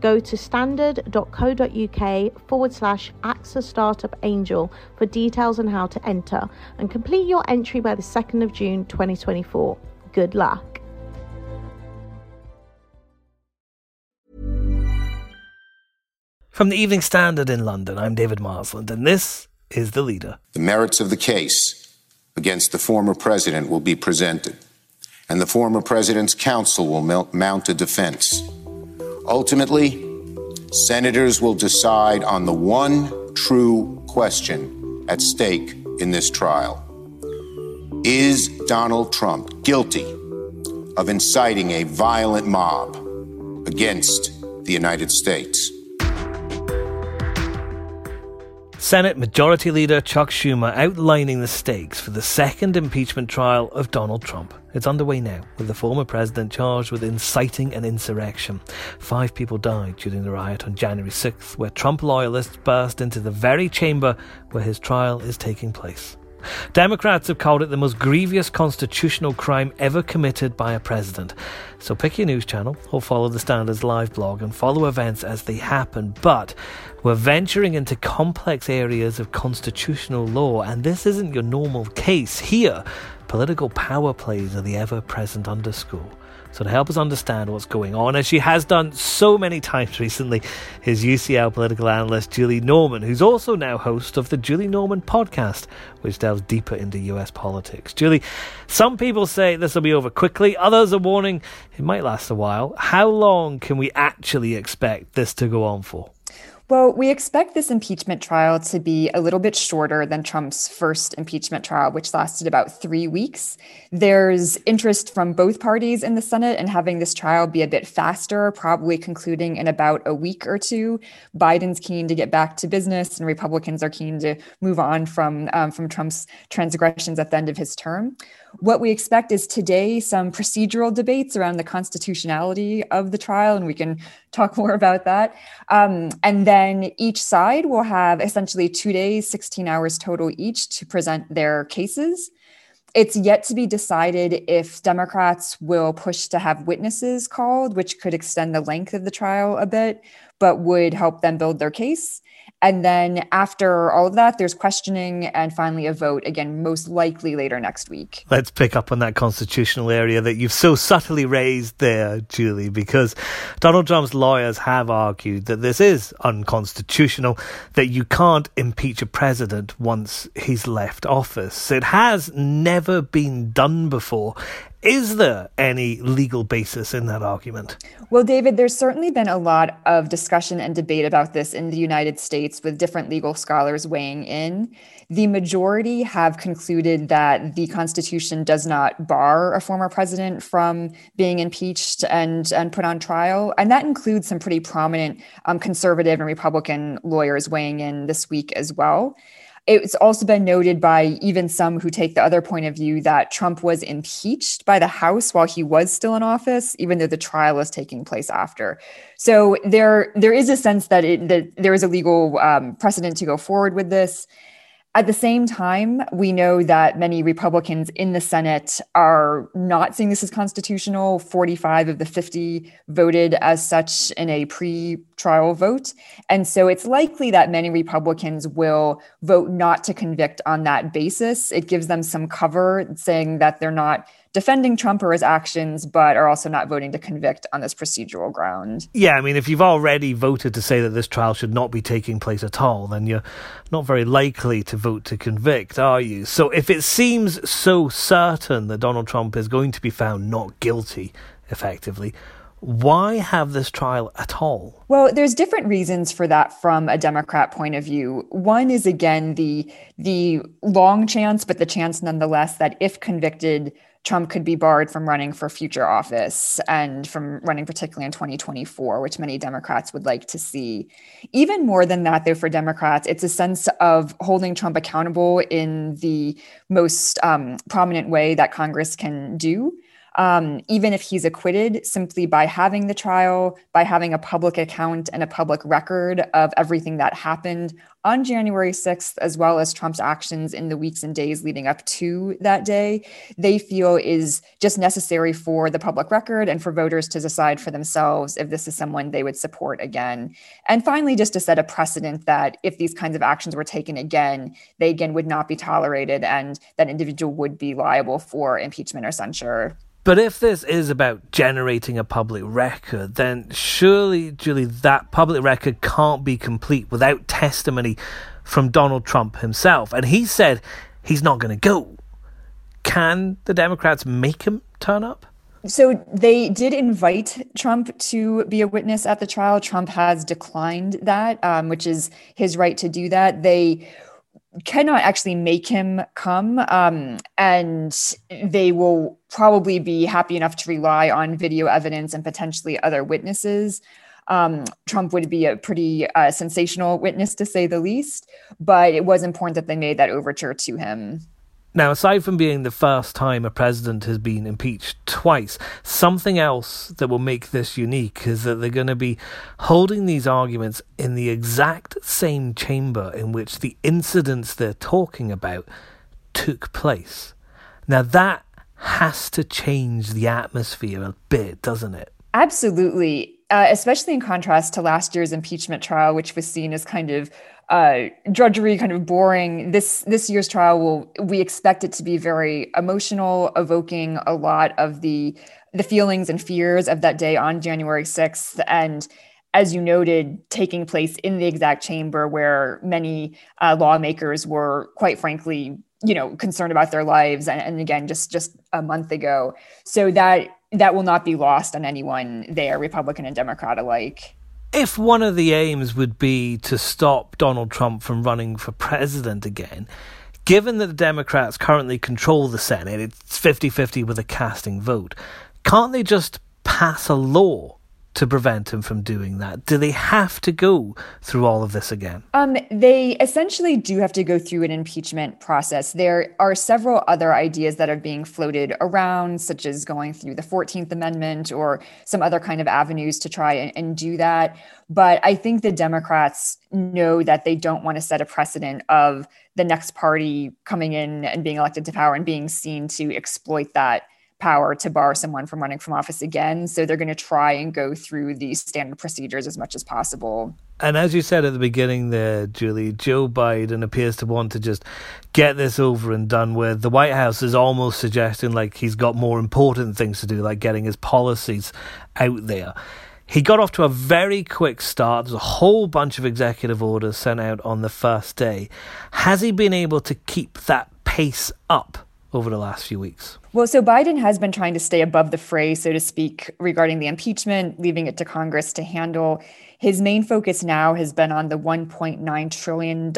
Go to standard.co.uk forward slash AXA Startup Angel for details on how to enter and complete your entry by the 2nd of June 2024. Good luck. From the Evening Standard in London, I'm David Marsland, and this is The Leader. The merits of the case against the former president will be presented, and the former president's counsel will mount a defense. Ultimately, senators will decide on the one true question at stake in this trial Is Donald Trump guilty of inciting a violent mob against the United States? Senate Majority Leader Chuck Schumer outlining the stakes for the second impeachment trial of Donald Trump. It's underway now, with the former president charged with inciting an insurrection. Five people died during the riot on January 6th, where Trump loyalists burst into the very chamber where his trial is taking place. Democrats have called it the most grievous constitutional crime ever committed by a president. So pick your news channel or follow the Standards live blog and follow events as they happen. But we're venturing into complex areas of constitutional law, and this isn't your normal case. Here, political power plays are the ever present underscore. So, to help us understand what's going on, as she has done so many times recently, is UCL political analyst Julie Norman, who's also now host of the Julie Norman podcast, which delves deeper into US politics. Julie, some people say this will be over quickly, others are warning it might last a while. How long can we actually expect this to go on for? Well, we expect this impeachment trial to be a little bit shorter than Trump's first impeachment trial, which lasted about three weeks. There's interest from both parties in the Senate in having this trial be a bit faster, probably concluding in about a week or two. Biden's keen to get back to business, and Republicans are keen to move on from, um, from Trump's transgressions at the end of his term. What we expect is today some procedural debates around the constitutionality of the trial, and we can talk more about that. Um, and then each side will have essentially two days, 16 hours total each to present their cases. It's yet to be decided if Democrats will push to have witnesses called, which could extend the length of the trial a bit, but would help them build their case. And then after all of that, there's questioning and finally a vote, again, most likely later next week. Let's pick up on that constitutional area that you've so subtly raised there, Julie, because Donald Trump's lawyers have argued that this is unconstitutional, that you can't impeach a president once he's left office. It has never been done before. Is there any legal basis in that argument? Well, David, there's certainly been a lot of discussion and debate about this in the United States with different legal scholars weighing in. The majority have concluded that the Constitution does not bar a former president from being impeached and, and put on trial. And that includes some pretty prominent um, conservative and Republican lawyers weighing in this week as well. It's also been noted by even some who take the other point of view that Trump was impeached by the House while he was still in office, even though the trial was taking place after. So there, there is a sense that, it, that there is a legal um, precedent to go forward with this. At the same time, we know that many Republicans in the Senate are not seeing this as constitutional. 45 of the 50 voted as such in a pre trial vote. And so it's likely that many Republicans will vote not to convict on that basis. It gives them some cover saying that they're not defending Trump or his actions, but are also not voting to convict on this procedural ground. Yeah, I mean, if you've already voted to say that this trial should not be taking place at all, then you're not very likely to vote to convict, are you? So if it seems so certain that Donald Trump is going to be found not guilty, effectively, why have this trial at all? Well, there's different reasons for that from a Democrat point of view. One is again the the long chance, but the chance nonetheless that if convicted, Trump could be barred from running for future office and from running particularly in 2024, which many Democrats would like to see. Even more than that, though, for Democrats, it's a sense of holding Trump accountable in the most um, prominent way that Congress can do um, even if he's acquitted, simply by having the trial, by having a public account and a public record of everything that happened on January 6th, as well as Trump's actions in the weeks and days leading up to that day, they feel is just necessary for the public record and for voters to decide for themselves if this is someone they would support again. And finally, just to set a precedent that if these kinds of actions were taken again, they again would not be tolerated and that individual would be liable for impeachment or censure. But if this is about generating a public record, then surely, Julie, that public record can't be complete without testimony from Donald Trump himself. And he said he's not going to go. Can the Democrats make him turn up? So they did invite Trump to be a witness at the trial. Trump has declined that, um, which is his right to do that. They cannot actually make him come. Um, and they will probably be happy enough to rely on video evidence and potentially other witnesses. Um, Trump would be a pretty uh, sensational witness, to say the least, but it was important that they made that overture to him. Now, aside from being the first time a president has been impeached twice, something else that will make this unique is that they're going to be holding these arguments in the exact same chamber in which the incidents they're talking about took place. Now, that has to change the atmosphere a bit, doesn't it? Absolutely. Uh, especially in contrast to last year's impeachment trial, which was seen as kind of uh, drudgery, kind of boring. This this year's trial will we expect it to be very emotional, evoking a lot of the the feelings and fears of that day on January sixth, and as you noted, taking place in the exact chamber where many uh, lawmakers were, quite frankly, you know, concerned about their lives, and, and again, just just a month ago. So that that will not be lost on anyone there, Republican and Democrat alike if one of the aims would be to stop Donald Trump from running for president again, given that the Democrats currently control the Senate, it's 50 50 with a casting vote, can't they just pass a law to prevent him from doing that? Do they have to go through all of this again? Um, they essentially do have to go through an impeachment process. There are several other ideas that are being floated around, such as going through the 14th Amendment or some other kind of avenues to try and, and do that. But I think the Democrats know that they don't want to set a precedent of the next party coming in and being elected to power and being seen to exploit that power to bar someone from running from office again. So they're going to try and go through these standard procedures as much as possible. And as you said at the beginning there, Julie, Joe Biden appears to want to just get this over and done with. The White House is almost suggesting like he's got more important things to do, like getting his policies out there. He got off to a very quick start. There's a whole bunch of executive orders sent out on the first day. Has he been able to keep that pace up over the last few weeks? Well, so Biden has been trying to stay above the fray, so to speak, regarding the impeachment, leaving it to Congress to handle. His main focus now has been on the $1.9 trillion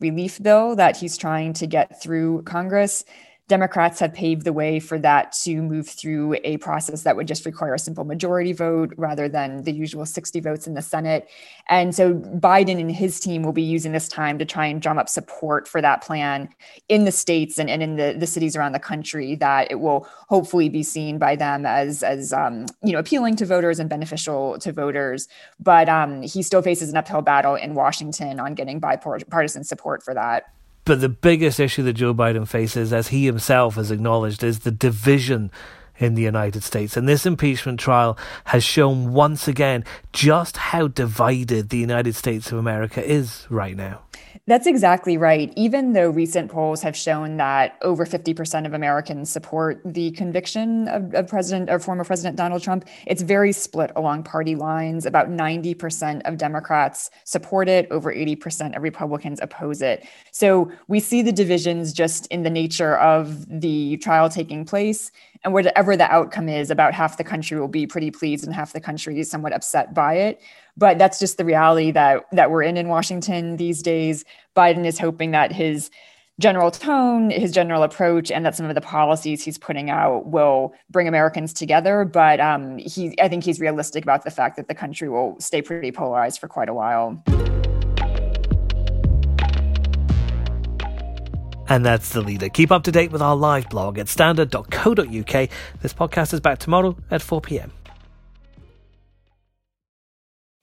relief bill that he's trying to get through Congress. Democrats have paved the way for that to move through a process that would just require a simple majority vote rather than the usual 60 votes in the Senate. And so Biden and his team will be using this time to try and drum up support for that plan in the states and, and in the, the cities around the country that it will hopefully be seen by them as, as um, you know, appealing to voters and beneficial to voters. But um, he still faces an uphill battle in Washington on getting bipartisan support for that. But the biggest issue that Joe Biden faces, as he himself has acknowledged, is the division in the United States. And this impeachment trial has shown once again just how divided the United States of America is right now. That's exactly right. Even though recent polls have shown that over 50% of Americans support the conviction of, of President or former President Donald Trump, it's very split along party lines. About 90% of Democrats support it, over 80% of Republicans oppose it. So we see the divisions just in the nature of the trial taking place. And whatever the outcome is, about half the country will be pretty pleased and half the country is somewhat upset by it but that's just the reality that that we're in in Washington these days. Biden is hoping that his general tone, his general approach, and that some of the policies he's putting out will bring Americans together. But um, he, I think he's realistic about the fact that the country will stay pretty polarized for quite a while. And that's the leader. Keep up to date with our live blog at standard.co.uk. This podcast is back tomorrow at 4 pm.